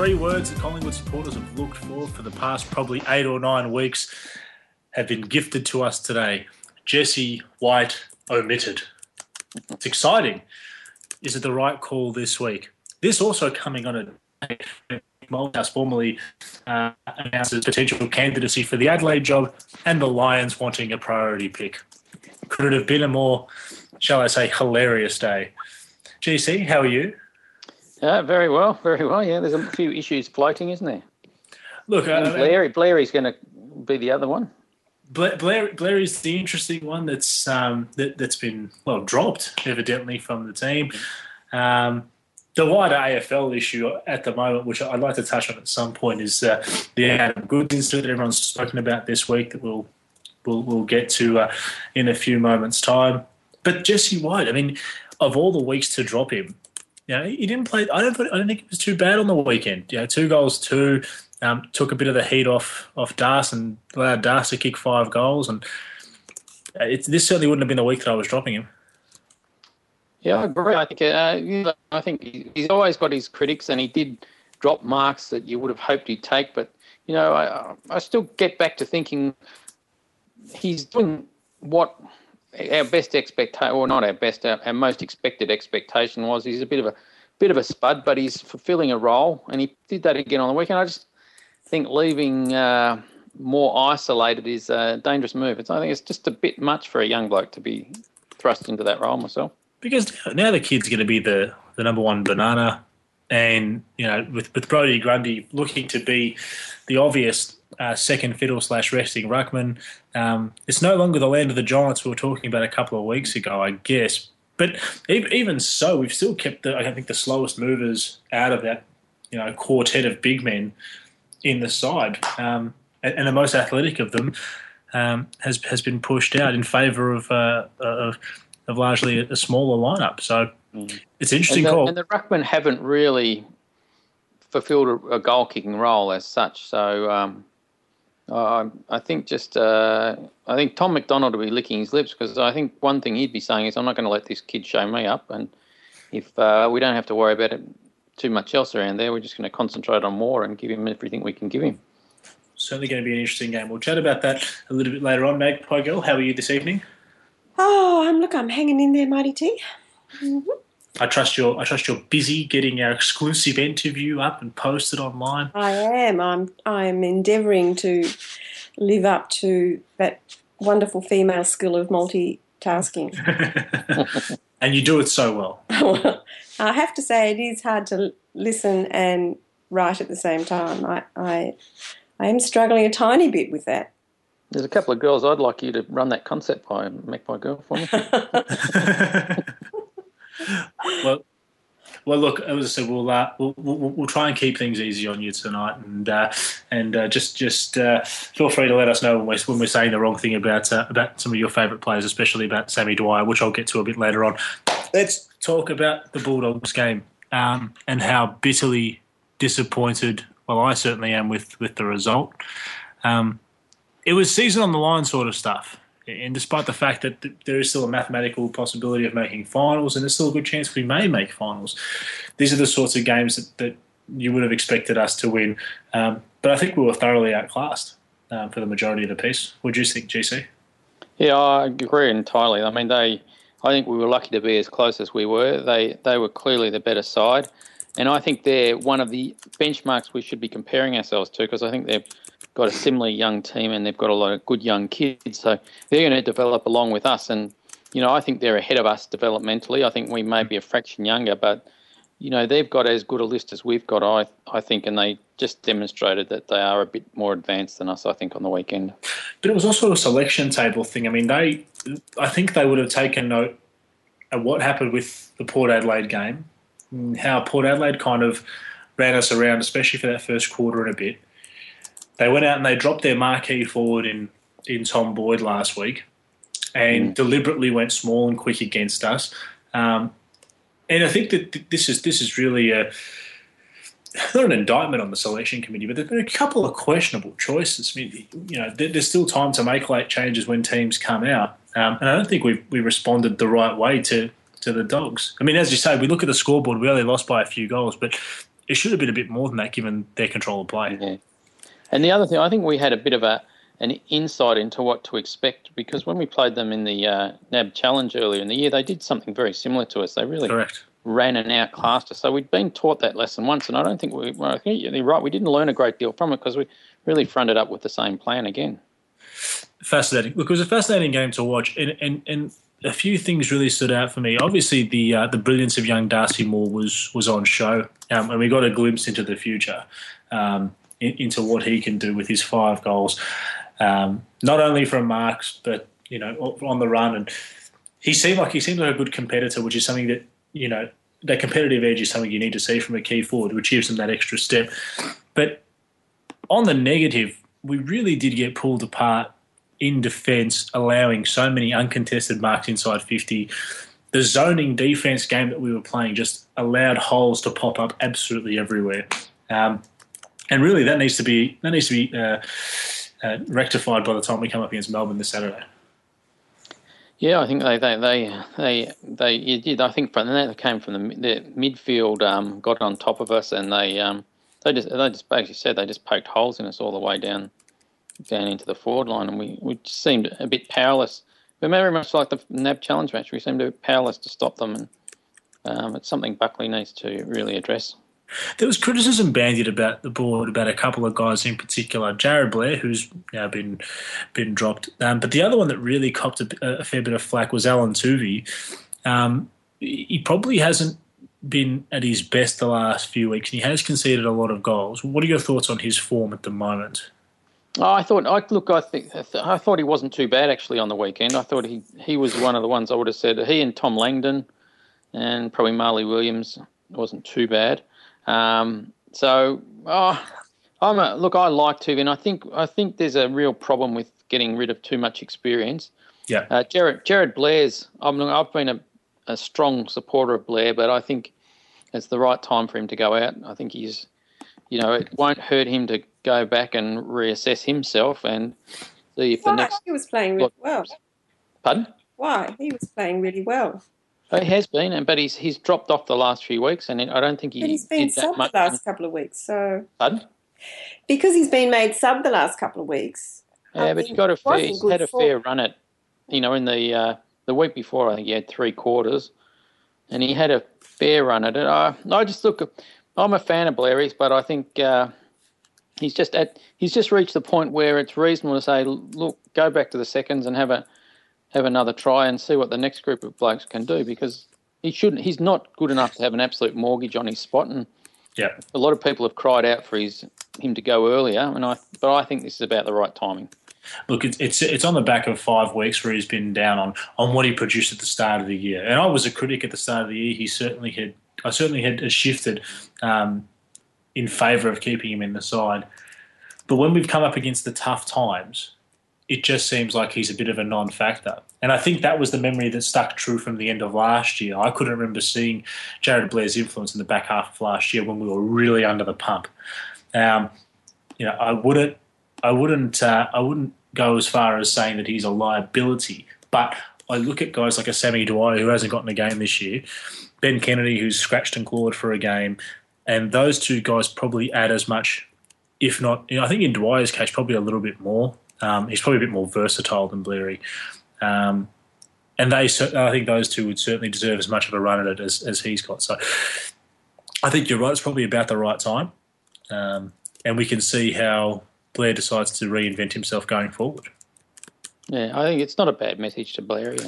three words that Collingwood supporters have looked for for the past probably eight or nine weeks have been gifted to us today. Jesse White omitted. It's exciting. Is it the right call this week? This also coming on a Malthouse formally uh, announces potential candidacy for the Adelaide job and the Lions wanting a priority pick. Could it have been a more, shall I say, hilarious day? GC, how are you? Yeah, very well, very well. Yeah, there's a few issues floating, isn't there? Look, uh, Blair, Blairy's going to be the other one. Blair, Blair, Blair is the interesting one that's um, that, that's been well dropped evidently from the team. Um, the wider AFL issue at the moment, which I'd like to touch on at some point, is uh, the Adam Goodes incident that everyone's spoken about this week that we'll we'll, we'll get to uh, in a few moments' time. But Jesse White, I mean, of all the weeks to drop him, know, he didn't play. I don't. I don't think it was too bad on the weekend. You know, two goals, two um, took a bit of the heat off off Das and allowed Das to kick five goals. And uh, this certainly wouldn't have been the week that I was dropping him. Yeah, I agree. I think uh, I think he's always got his critics, and he did drop marks that you would have hoped he'd take. But you know, I, I still get back to thinking he's doing what our best expectation, or not our best, our, our, most expected expectation was. He's a bit of a bit of a spud, but he's fulfilling a role, and he did that again on the weekend. I just think leaving uh, Moore isolated is a dangerous move. It's, I think it's just a bit much for a young bloke to be thrust into that role myself because now the kid's going to be the, the number one banana, and you know with with Brodie Grundy looking to be the obvious uh, second fiddle slash resting ruckman, um, it's no longer the land of the giants we were talking about a couple of weeks ago, I guess. But even so, we've still kept the I think the slowest movers out of that you know quartet of big men in the side, um, and, and, the most athletic of them um, has has been pushed out in favour of, uh, of of largely a, smaller lineup. So mm. it's interesting and the, call. And the ruckmen haven't really fulfilled a, a goal kicking role as such. So um, I, I think just uh, I think Tom McDonald will be licking his lips because I think one thing he'd be saying is I'm not going to let this kid show me up, and if uh, we don't have to worry about it too much else around there, we're just going to concentrate on Moore and give him everything we can give him. Certainly going to be an interesting game. We'll chat about that a little bit later on. Magpie Girl, how are you this evening? Oh, I'm look, I'm hanging in there, Mighty T. Mm-hmm. I trust you're. I trust you're busy getting our exclusive interview up and posted online. I am. I'm. I'm endeavouring to live up to that wonderful female skill of multitasking. and you do it so well. well. I have to say, it is hard to listen and write at the same time. I, I, I am struggling a tiny bit with that. There's a couple of girls I'd like you to run that concept by and Magpie Girl for me. well, well, look, as I said, we'll, uh, we'll, we'll, we'll try and keep things easy on you tonight, and uh, and uh, just just uh, feel free to let us know when we're, when we're saying the wrong thing about uh, about some of your favourite players, especially about Sammy Dwyer, which I'll get to a bit later on. Let's talk about the Bulldogs game um, and how bitterly disappointed. Well, I certainly am with with the result. Um, it was season on the line sort of stuff. And despite the fact that there is still a mathematical possibility of making finals, and there's still a good chance we may make finals, these are the sorts of games that, that you would have expected us to win. Um, but I think we were thoroughly outclassed um, for the majority of the piece. Do you think, GC? Yeah, I agree entirely. I mean, they. I think we were lucky to be as close as we were. They they were clearly the better side, and I think they're one of the benchmarks we should be comparing ourselves to because I think they're got a similarly young team and they've got a lot of good young kids. So they're going to develop along with us. And, you know, I think they're ahead of us developmentally. I think we may be a fraction younger, but, you know, they've got as good a list as we've got, I, I think, and they just demonstrated that they are a bit more advanced than us, I think, on the weekend. But it was also a selection table thing. I mean, they, I think they would have taken note of what happened with the Port Adelaide game, how Port Adelaide kind of ran us around, especially for that first quarter and a bit they went out and they dropped their marquee forward in, in Tom Boyd last week and mm. deliberately went small and quick against us. Um, and I think that this is this is really a not an indictment on the selection committee, but there's been a couple of questionable choices. I mean, you know, there's still time to make late changes when teams come out, um, and I don't think we we responded the right way to to the Dogs. I mean, as you say, we look at the scoreboard, we only lost by a few goals, but it should have been a bit more than that given their control of play. Yeah. And the other thing, I think we had a bit of a an insight into what to expect because when we played them in the uh, NAB Challenge earlier in the year, they did something very similar to us. They really Correct. ran and outclassed us. So we'd been taught that lesson once, and I don't think we. Well, I think you're right. We didn't learn a great deal from it because we really fronted up with the same plan again. Fascinating. Look, it was a fascinating game to watch, and and, and a few things really stood out for me. Obviously, the uh, the brilliance of young Darcy Moore was was on show, um, and we got a glimpse into the future, um, in, into what he can do with his five goals, um, not only from marks but you know on the run. And he seemed like he seemed like a good competitor, which is something that you know that competitive edge is something you need to see from a key forward, which gives him that extra step. But on the negative, we really did get pulled apart in defence, allowing so many uncontested marks inside 50. The zoning defence game that we were playing just allowed holes to pop up absolutely everywhere. Um, and really, that needs to be that needs to be uh, uh, rectified by the time we come up against Melbourne this Saturday. Yeah, I think they they they they, they you did. I think from that came from the, the midfield, um, got on top of us, and they um, they just they just basically said they just poked holes in us all the way down down into the forward line, and we, we seemed a bit powerless. But very much like the NAB Challenge match, we seemed to be powerless to stop them, and um, it's something Buckley needs to really address. There was criticism bandied about the board about a couple of guys in particular, Jarrod Blair, who's now been been dropped, um, but the other one that really copped a, a, fair bit of flack was Alan Toovey. Um, he probably hasn't been at his best the last few weeks, and he has conceded a lot of goals. What are your thoughts on his form at the moment? Oh, I thought. I look. I think. I thought he wasn't too bad actually on the weekend. I thought he he was one of the ones I would have said. He and Tom Langdon, and probably Marley Williams wasn't too bad. Um, so, oh, I'm a, look. I like Tuvin. I think. I think there's a real problem with getting rid of too much experience. Yeah. Uh, Jarrod Jarrod Blair's. I'm, I've been a, a strong supporter of Blair, but I think it's the right time for him to go out. I think he's. You know, it won't hurt him to go back and reassess himself and see if Why? the next. He was playing really well. Pardon? Why? He was playing really well. He has been, and but he's he's dropped off the last few weeks, and I don't think he. But he's been sub the last couple of weeks, so Pardon? because he's been made sub the last couple of weeks. Yeah, I but he got a fair, he's had a form. fair run at, you know, in the uh, the week before I think he had three quarters, and he had a fair run at it. I I just look, I'm a fan of Blairy's, but I think uh, he's just at he's just reached the point where it's reasonable to say, look, go back to the seconds and have a have another try and see what the next group of blokes can do because he shouldn't. He's not good enough to have an absolute mortgage on his spot, and Yeah. a lot of people have cried out for his him to go earlier, and I but I think this is about the right timing. Look, it's, it's it's on the back of five weeks where he's been down on, on what he produced at the start of the year. And I was a critic at the start of the year. He certainly had I certainly had shifted um, in favour of keeping him in the side. But when we've come up against the tough times, it just seems like he's a bit of a non-factor. And I think that was the memory that stuck true from the end of last year. I couldn't remember seeing Jarrod Blair's influence in the back half of last year when we were really under the pump. Um, you know, I wouldn't, I wouldn't, uh, I wouldn't go as far as saying that he's a liability. But I look at guys like a Sammy Dwyer who hasn't gotten a game this year, Ben Kennedy who's scratched and clawed for a game, and those two guys probably add as much, if not, you know, I think in Dwyer's case probably a little bit more. Um, he's probably a bit more versatile than Blairy. Um, and they, I think those two would certainly deserve as much of a run at it as, as he's got. So I think you're right. It's probably about the right time. Um, and we can see how Blair decides to reinvent himself going forward. Yeah, I think it's not a bad message to Blairy,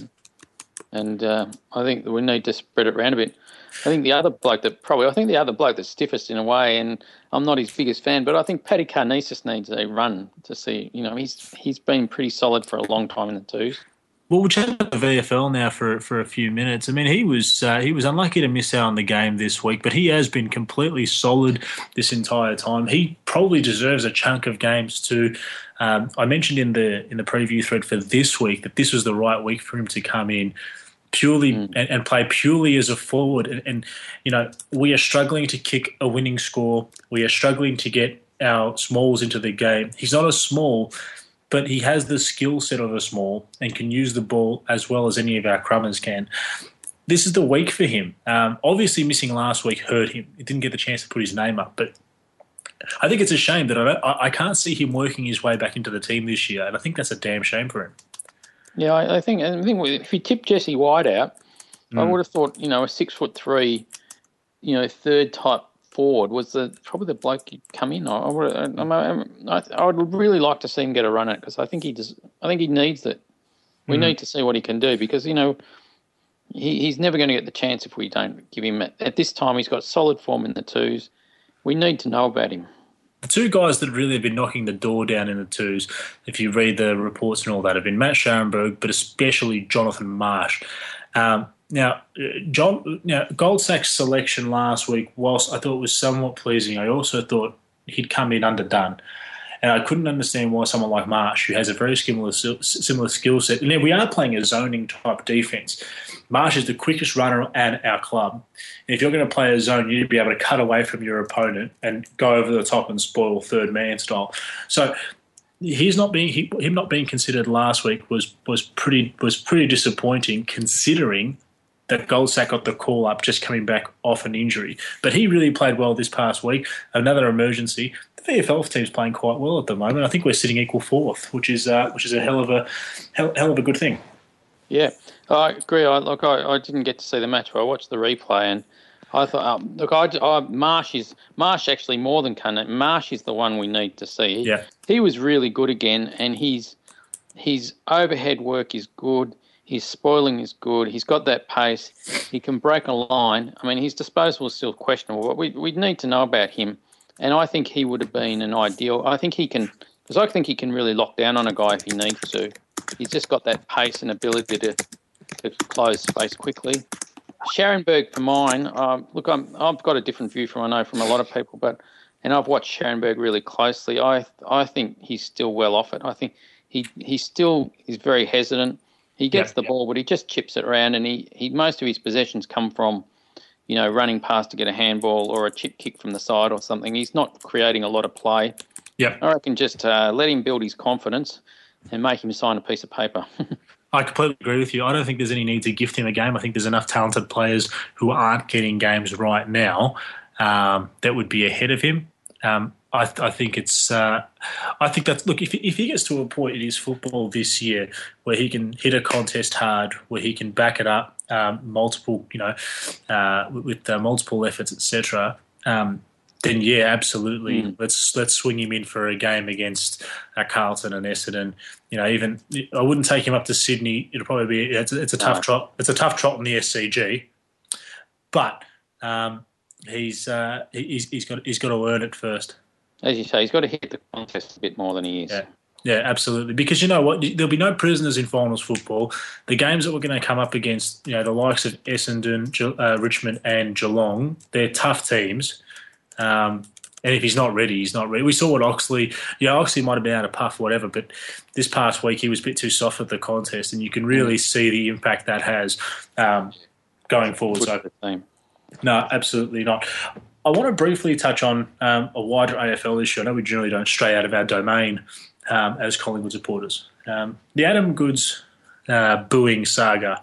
and, uh, I think we need to spread it around a bit. I think the other bloke that probably, I think the other bloke that's stiffest in a way, and I'm not his biggest fan, but I think Paddy Karnezis needs a run to see. You know, he's he's been pretty solid for a long time in the twos. Well, we'll chat about the VFL now for for a few minutes. I mean, he was uh, he was unlucky to miss out on the game this week, but he has been completely solid this entire time. He probably deserves a chunk of games too. Um, I mentioned in the in the preview thread for this week that this was the right week for him to come in purely Mm. and, and play purely as a forward. And, and you know, we are struggling to kick a winning score. We are struggling to get our smalls into the game. He's not a small, but he has the skill set of a small and can use the ball as well as any of our crummers can. this is the week for him. Um, obviously, missing last week hurt him. He didn't get the chance to put his name up, but I think it's a shame that I, I can't see him working his way back into the team this year, and I think that's a damn shame for him. Yeah, I, I think I think if you tip Jesse White out, mm. I would have thought you know a six foot three, you know, third type forward was the probably the bloke you'd come in. I would, I, I, I would really like to see him get a run at because I think he does. I think he needs it. We mm. need to see what he can do because you know he, he's never going to get the chance if we don't give him at this time. He's got solid form in the twos. We need to know about him. The two guys that really have been knocking the door down in the twos, if you read the reports and all that, have been Matt Scharenberg, but especially Jonathan Marsh. Um, now, John, now Goldsack's selection last week, whilst I thought was somewhat pleasing, I also thought he'd come in underdone. And I couldn't understand why someone like Marsh, who has a very similar similar skill set, and we are playing a zoning type defense. Marsh is the quickest runner at our club. And if you're going to play a zone, you need to be able to cut away from your opponent and go over the top and spoil third man style. So he's not being he, him not being considered last week was was pretty was pretty disappointing considering that Goldsack got the call up just coming back off an injury. But he really played well this past week. Another emergency the VFL team's playing quite well at the moment. I think we're sitting equal fourth, which is uh, which is a hell of a hell, hell of a good thing. Yeah, I agree. I look, I, I didn't get to see the match, but I watched the replay and. I thought, um, look, I, I, Marsh is Marsh actually more than Cunningham. Marsh is the one we need to see. He, yeah. he was really good again, and his his overhead work is good. His spoiling is good. He's got that pace. He can break a line. I mean, his disposal is still questionable, but we we need to know about him and I think he would have been an ideal. I think he can, because I think he can really lock down on a guy if he needs to. He's just got that pace and ability to to close space quickly. Scharenberg, for mine, um, look, I'm, I've got a different view from I know from a lot of people, but and I've watched Scharenberg really closely. I I think he's still well off it. I think he he still is very hesitant. He gets yeah, the yeah. ball, but he just chips it around, and he, he most of his possessions come from you know, running past to get a handball or a chip kick from the side or something. He's not creating a lot of play. Yeah, I reckon just uh, let him build his confidence and make him sign a piece of paper. I completely agree with you. I don't think there's any need to gift him a game. I think there's enough talented players who aren't getting games right now um, that would be ahead of him. Um, I, I, think it's. Uh, I think that look if if he gets to a point in his football this year where he can hit a contest hard, where he can back it up, um, multiple, you know, uh, with uh, multiple efforts, etc. Um, then yeah, absolutely. Mm. Let's let's swing him in for a game against uh, Carlton and Essendon. You know, even I wouldn't take him up to Sydney. It'll probably be it's a, it's a tough no. trot. It's a tough trot in the SCG, but um, he's uh, he's he's got he's got to earn it first. As you say, he's got to hit the contest a bit more than he is. Yeah. Yeah, absolutely. Because you know what, there'll be no prisoners in finals football. The games that we're going to come up against, you know, the likes of Essendon, uh, Richmond, and Geelong, they're tough teams. Um, and if he's not ready, he's not ready. We saw what Oxley, you yeah, Oxley might have been able to puff whatever, but this past week he was a bit too soft at the contest, and you can really see the impact that has um, going forward. So, no, absolutely not. I want to briefly touch on um, a wider AFL issue. I know we generally don't stray out of our domain um, as Collingwood supporters. Um, the Adam Goodes uh, booing saga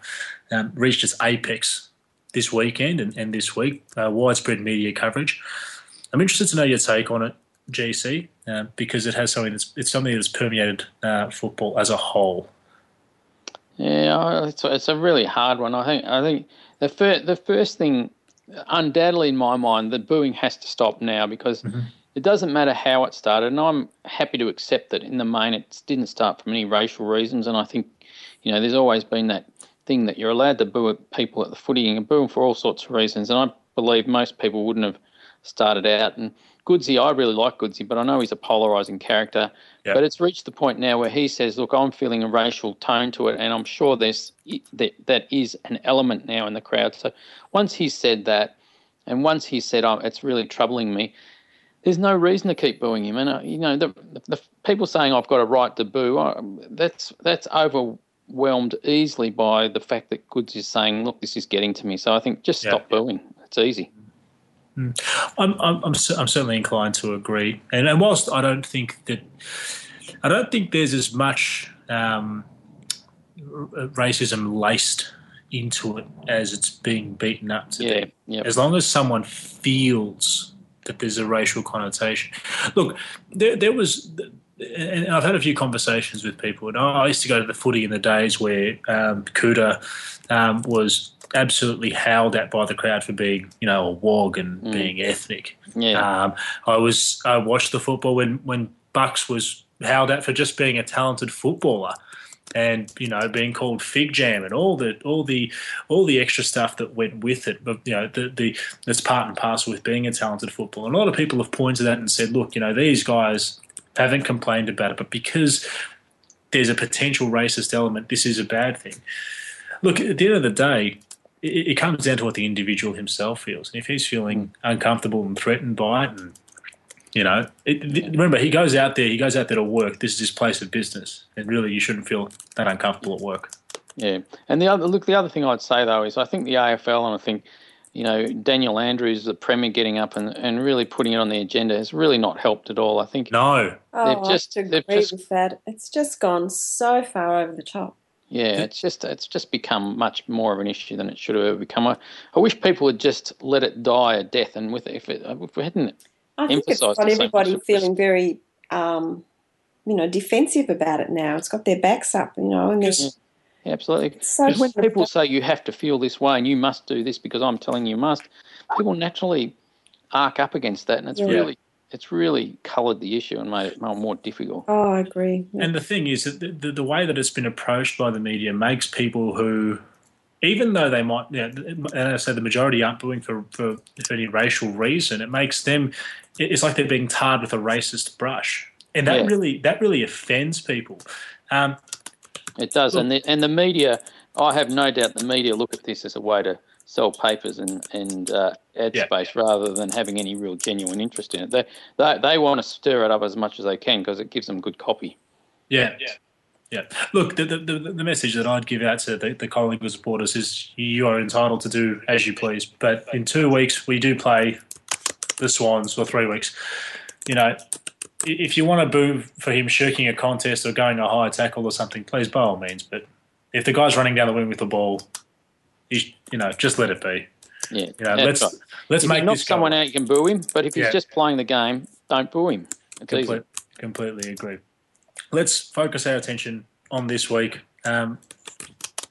um, reached its apex this weekend and, and this week, uh, widespread media coverage. I'm interested to know your take on it, GC, uh, because it has something that's it's something that's permeated uh, football as a whole. Yeah, it's, it's a really hard one. I think I think the fir- the first thing, undoubtedly in my mind, the booing has to stop now because. Mm-hmm it doesn't matter how it started, and I'm happy to accept that in the main it didn't start from any racial reasons. And I think, you know, there's always been that thing that you're allowed to boo at people at the footy and boo them for all sorts of reasons. And I believe most people wouldn't have started out. And Goodsy, I really like Goodsy, but I know he's a polarising character. Yep. But it's reached the point now where he says, "Look, I'm feeling a racial tone to it," and I'm sure there's that that is an element now in the crowd. So once he said that, and once he said, "Oh, it's really troubling me," there's no reason to keep booing him. And uh, you know, the, the, people saying I've got a right to boo, uh, that's that's overwhelmed easily by the fact that Goodes is saying, "Look, this is getting to me." So I think just stop booing. It's easy. Hmm. I'm, I'm, I'm, I'm certainly inclined to agree. And, and whilst I don't think that, I don't think there's as much um, racism laced into it as it's being beaten up to Yeah, yep. As long as someone feels that there's a racial connotation. Look, there, there was, and I've had a few conversations with people, and I used to go to the footy in the days where um, Kouta um, was absolutely howled at by the crowd for being, you know, a wog and being ethnic. Yeah. Um, I was I watched the football when when Bucks was howled at for just being a talented footballer, and you know being called fig jam and all the all the all the extra stuff that went with it. But you know the the that's part and parcel with being a talented footballer. And a lot of people have pointed at that and said, look, you know these guys haven't complained about it, but because there's a potential racist element, this is a bad thing. Look, at the end of the day, it, it comes down to what the individual himself feels. And if he's feeling hmm. uncomfortable and threatened by it, and you know, it, th- remember he goes out there, he goes out there to work. This is his place of business, and really, you shouldn't feel that uncomfortable at work. Yeah, and the other look, the other thing I'd say though is I think the AFL and I think you know Daniel Andrews, the Premier, getting up and, and really putting it on the agenda has really not helped at all. I think No, Oh, They've just- I have to they've agree just- with that. It's just gone so far over the top. Yeah, it's just it's just become much more of an issue than it should have ever become. I, I wish people would just let it die a death, and with it, if it if we hadn't I think it's got everybody concept. feeling very, um, you know, defensive about it now. It's got their backs up, you know, and there's Yeah, absolutely. so Because when people say you have to feel this way and you must do this because I'm telling you must, people naturally arc up against that, and it's Yeah. really it's really coloured the issue and made it more more difficult. Oh, I agree. Yeah. And the thing is that the, the, the way that it's been approached by the media makes people who, even though they might, you know, and I say the majority aren't booing for, for, for any racial reason, it makes them, it's like they're being tarred with a racist brush. And that Yeah. really that really offends people. Um, It does, and the and the media. I have no doubt the media look at this as a way to sell papers and and uh, ad Yeah. space rather than having any real genuine interest in it. They they, they want to stir it up as much as they can because it gives them good copy. yeah. Yeah. Yeah. Look, the, the, the, the message that I'd give out to the, the Collingwood supporters is you are entitled to do as you please. But in two weeks, we do play the Swans, or three weeks. You know, if you want to boo for him shirking a contest or going a high tackle or something, please, by all means. But if the guy's running down the wing with the ball, you, you know, just let it be. Yeah, You know, let's right. let's if make knock someone out, you can boo him. But if he's Yeah. just playing the game, don't boo him. It's easy. Completely agree. Let's focus our attention on this week. Um,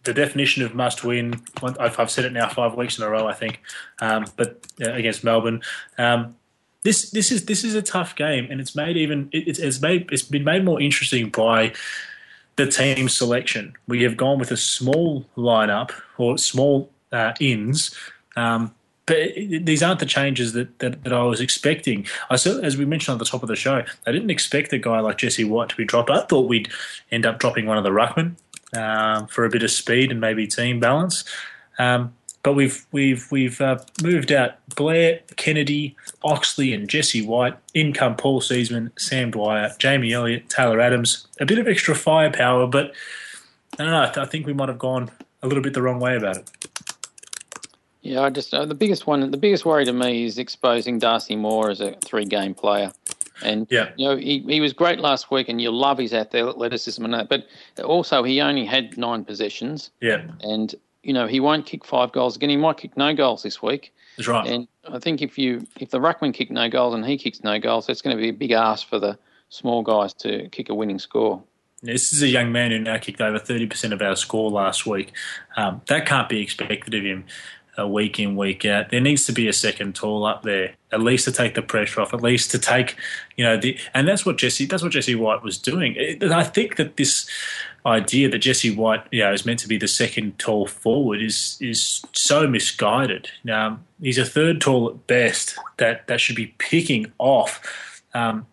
the definition of must win. I've, I've said it now five weeks in a row, I think. Um, but uh, against Melbourne, um, this this is this is a tough game, and it's made even it, it's, it's made it's been made more interesting by the team selection. We have gone with a small lineup or small uh, ins. Um, but it- these aren't the changes that, that, that I was expecting. I as we mentioned at the top of the show, I didn't expect a guy like Jesse White to be dropped. I thought we'd end up dropping one of the ruckmen um, for a bit of speed and maybe team balance. Um, but we've we've we've uh, moved out Blair, Kennedy, Oxley, and Jesse White. In come Paul Seedsman, Sam Dwyer, Jamie Elliott, Taylor Adams. A bit of extra firepower, but I don't know. I, th- I think we might have gone a little bit the wrong way about it. Yeah, I just uh, the biggest one, the biggest worry to me is exposing Darcy Moore as a three-game player. And Yeah. you know he, he was great last week, and you love his athleticism and that. But also he only had nine possessions, Yeah, and you know he won't kick five goals again. He might kick no goals this week. that's right. And I think if you if the ruckman kick no goals and he kicks no goals, that's going to be a big ask for the small guys to kick a winning score. This is a young man who now kicked over 30% of our score last week. Um, that can't be expected of him week in, week out. There needs to be a second tall up there, at least to take the pressure off, at least to take, you know, the, and that's what Jesse, that's what Jesse White was doing. I think that this idea that Jesse White, you know, is meant to be the second tall forward is is so misguided. Now he's a third tall at best. That that should be picking off. Um,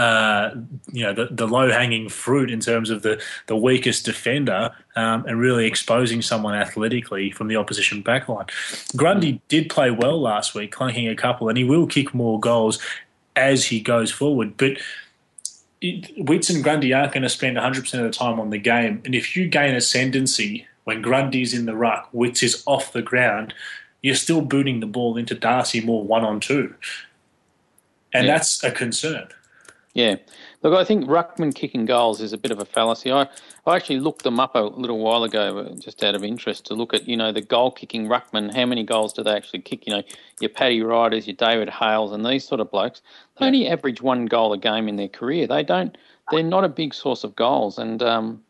uh, you know the, the low hanging fruit in terms of the, the weakest defender um, and really exposing someone athletically from the opposition backline. Grundy did play well last week, clanking a couple, and he will kick more goals as he goes forward. But it, Witts and Grundy aren't going to spend 100% of the time on the game. And if you gain ascendancy when Grundy's in the ruck, Witts is off the ground, you're still booting the ball into Darcy Moore one on two. And Yeah. that's a concern. Yeah, Look, I think ruckman kicking goals is a bit of a fallacy. I, I actually looked them up a little while ago, uh, just out of interest, to look at you know the goal kicking ruckman. How many goals do they actually kick? You know, your Paddy Ryders, your David Hales, and these sort of blokes. They only average one goal a game in their career. They don't. They're not a big source of goals, and um,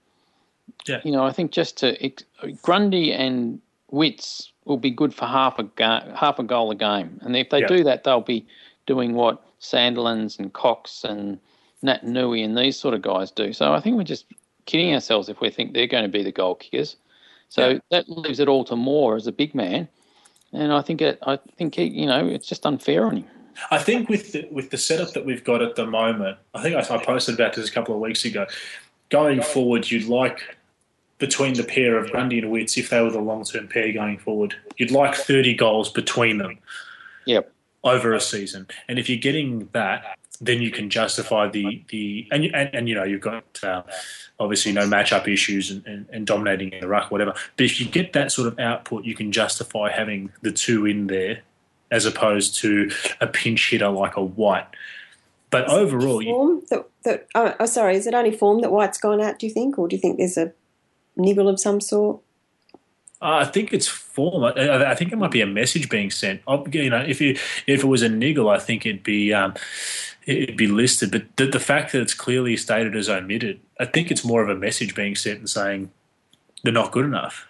Yeah. you know, I think just to ex- Grundy and Witts will be good for half a ga- half a goal a game, and if they Yeah. do that, they'll be doing what Sandilands and Cox and Naitanui and these sort of guys do. So I think we're just kidding ourselves if we think they're going to be the goal kickers. So Yeah. that leaves it all to Moore as a big man, and I think it, I think he, you know it's just unfair on him. I think with the, with the setup that we've got at the moment, I think I, I posted about this a couple of weeks ago. Going forward, you'd like between the pair of Grundy and Witts, if they were the long term pair going forward, you'd like 30 goals between them Yep. Over a season. And if you're getting that, then you can justify the the and you- and, and you know you've got uh, obviously no matchup issues and, and, and dominating in the ruck whatever. But if you get that sort of output, you can justify having the two in there as opposed to a pinch hitter like a White. But overall, you, Form that, that oh, oh, sorry, is it only form that White's gone out, do you think? Or do you think there's a niggle of some sort? I think it's form. I, I think it might be a message being sent. Oh, You know, if you if it was a niggle, I think it'd be um, it'd be listed. But the, the fact that it's clearly stated as omitted, I think it's more of a message being sent and saying they're not good enough.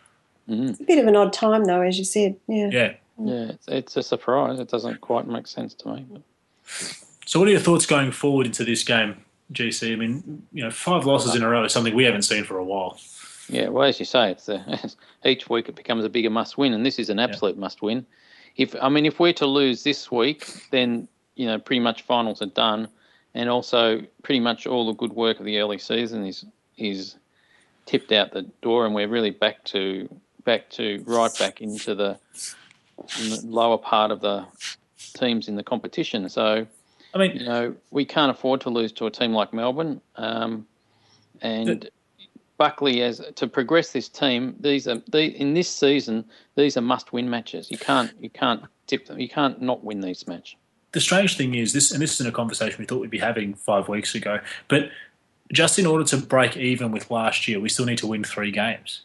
It's a bit of an odd time, though, as you said. Yeah. Yeah. Yeah, it's, it's a surprise. It doesn't quite make sense to me. But. So, what are your thoughts going forward into this game, GC? I mean, you know, five losses in a row is something we haven't seen for a while. Yeah, well, as you say, it's a, each week it becomes a bigger must win, and this is an absolute must win. If I mean, if we're to lose this week, then you know pretty much finals are done, and also pretty much all the good work of the early season is is tipped out the door, and we're really back to back to right back into the, in the lower part of the teams in the competition. So I mean, you know, we can't afford to lose to a team like Melbourne. Um, and Buckley, as to progress this team, these are the, in this season. These are must-win matches. You can't you can't tip them. You can't not win these match. the strange thing is this, and this isn't a conversation we thought we'd be having five weeks ago, but just in order to break even with last year, we still need to win three games,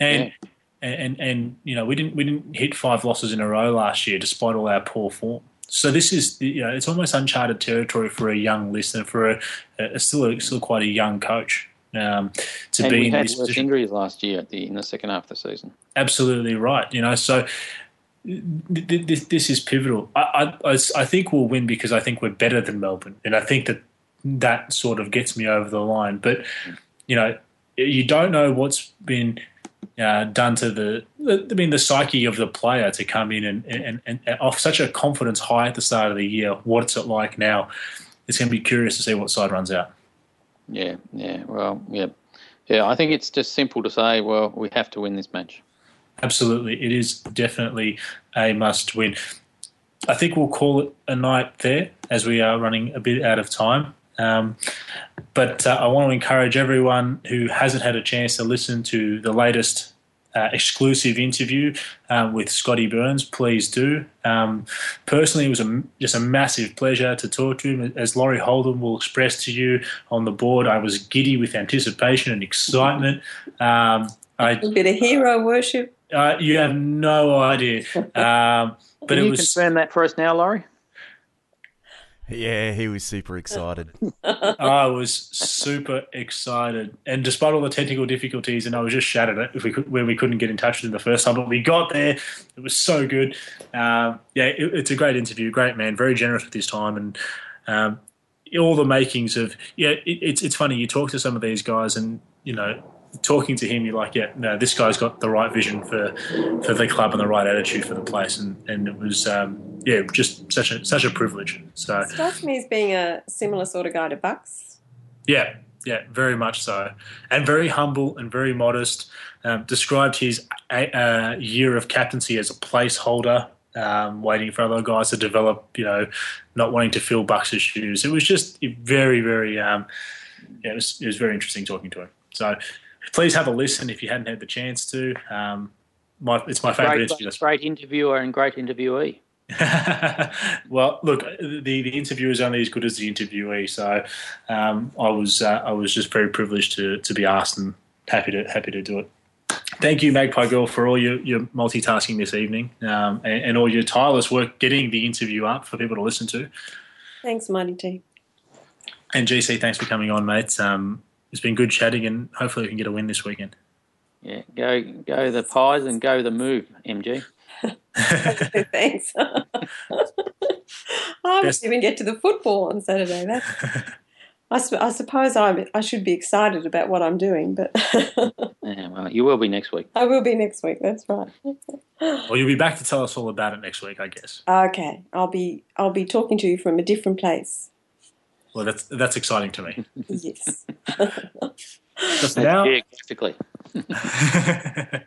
and and, and and you know we didn't we didn't hit five losses in a row last year despite all our poor form. So this is you know it's almost uncharted territory for a young listener for a, a still a, still quite a young coach um, to and be we had this worse position. injuries last year at the in the second half of the season. Absolutely right. You know, so th- th- this, this is pivotal. I, I, I think we'll win because I think we're better than Melbourne, and I think that that sort of gets me over the line. But you know, you don't know what's been uh, done to the, I mean, the psyche of the player to come in and, and, and, and off such a confidence high at the start of the year. What's it like now? It's going to be curious to see what side runs out. Yeah, yeah. Well, yeah, yeah. I think it's just simple to say, well, we have to win this match. Absolutely, it is definitely a must win. I think we'll call it a night there as we are running a bit out of time. Um, but uh, I want to encourage everyone who hasn't had a chance to listen to the latest uh, exclusive interview um, with Scotty Burns, please do. Um, personally, it was a, just a massive pleasure to talk to him. As Laurie Holden will express to you on the board, I was giddy with anticipation and excitement. Um, I A bit of hero worship. uh, you have no idea. Um, but Can it you was confirm that for us now, Laurie? Yeah, he was super excited. I was super excited, and despite all the technical difficulties, and I was just shattered if we could, when we couldn't get in touch with him the first time, but we got there. It was so good. Um, yeah, it, it's a great interview. Great man, very generous with his time, and um, all the makings of yeah. It, it's it's funny. You talk to some of these guys, and you know. Talking to him, you're like, yeah, no, this guy's got the right vision for for the club and the right attitude for the place, and, and it was, um, yeah, just such a such a privilege. So, Strikes me as being a similar sort of guy to Bucks. Yeah, yeah, very much so, and very humble and very modest. Um, described his uh, year of captaincy as a placeholder, um, waiting for other guys to develop. You know, not wanting to fill Bucks' shoes. It was just very, very, um, yeah, it was, it was very interesting talking to him. So, please have a listen if you hadn't had the chance to. Um, my, it's my favourite interview. great interviewer and great interviewee. well, look, the the interview is only as good as the interviewee. So um, I was uh, I was just very privileged to to be asked and happy to happy to do it. Thank you, Magpie Girl, for all your, your multitasking this evening um, and, and, all your tireless work getting the interview up for people to listen to. Thanks, Mighty T. And GC, thanks for coming on, mate. Um, it's been good chatting, and hopefully we can get a win this weekend. Yeah, go go the pies and go the move, MG. thanks. I didn't even get to the football on Saturday. That's, I, I suppose I, I should be excited about what I'm doing, but yeah, well, you will be next week. I will be next week. That's right. well, you'll be back to tell us all about it next week, I guess. Okay, I'll be I'll be talking to you from a different place. Well, that's that's exciting to me. yes. Just now, geographically.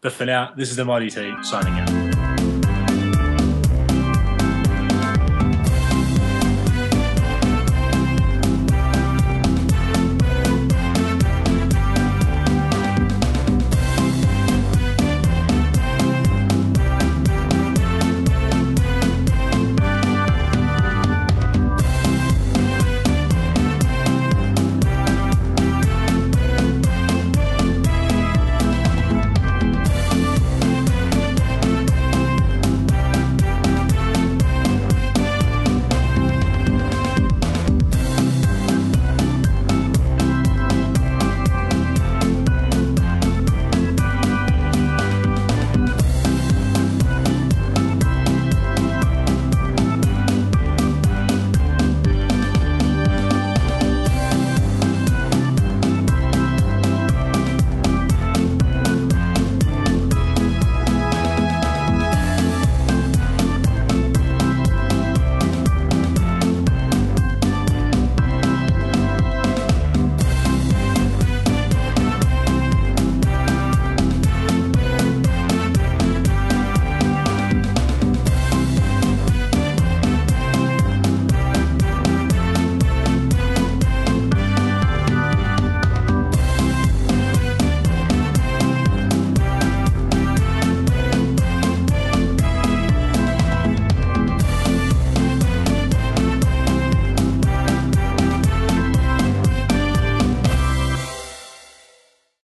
but for now, this is the Mighty T signing out.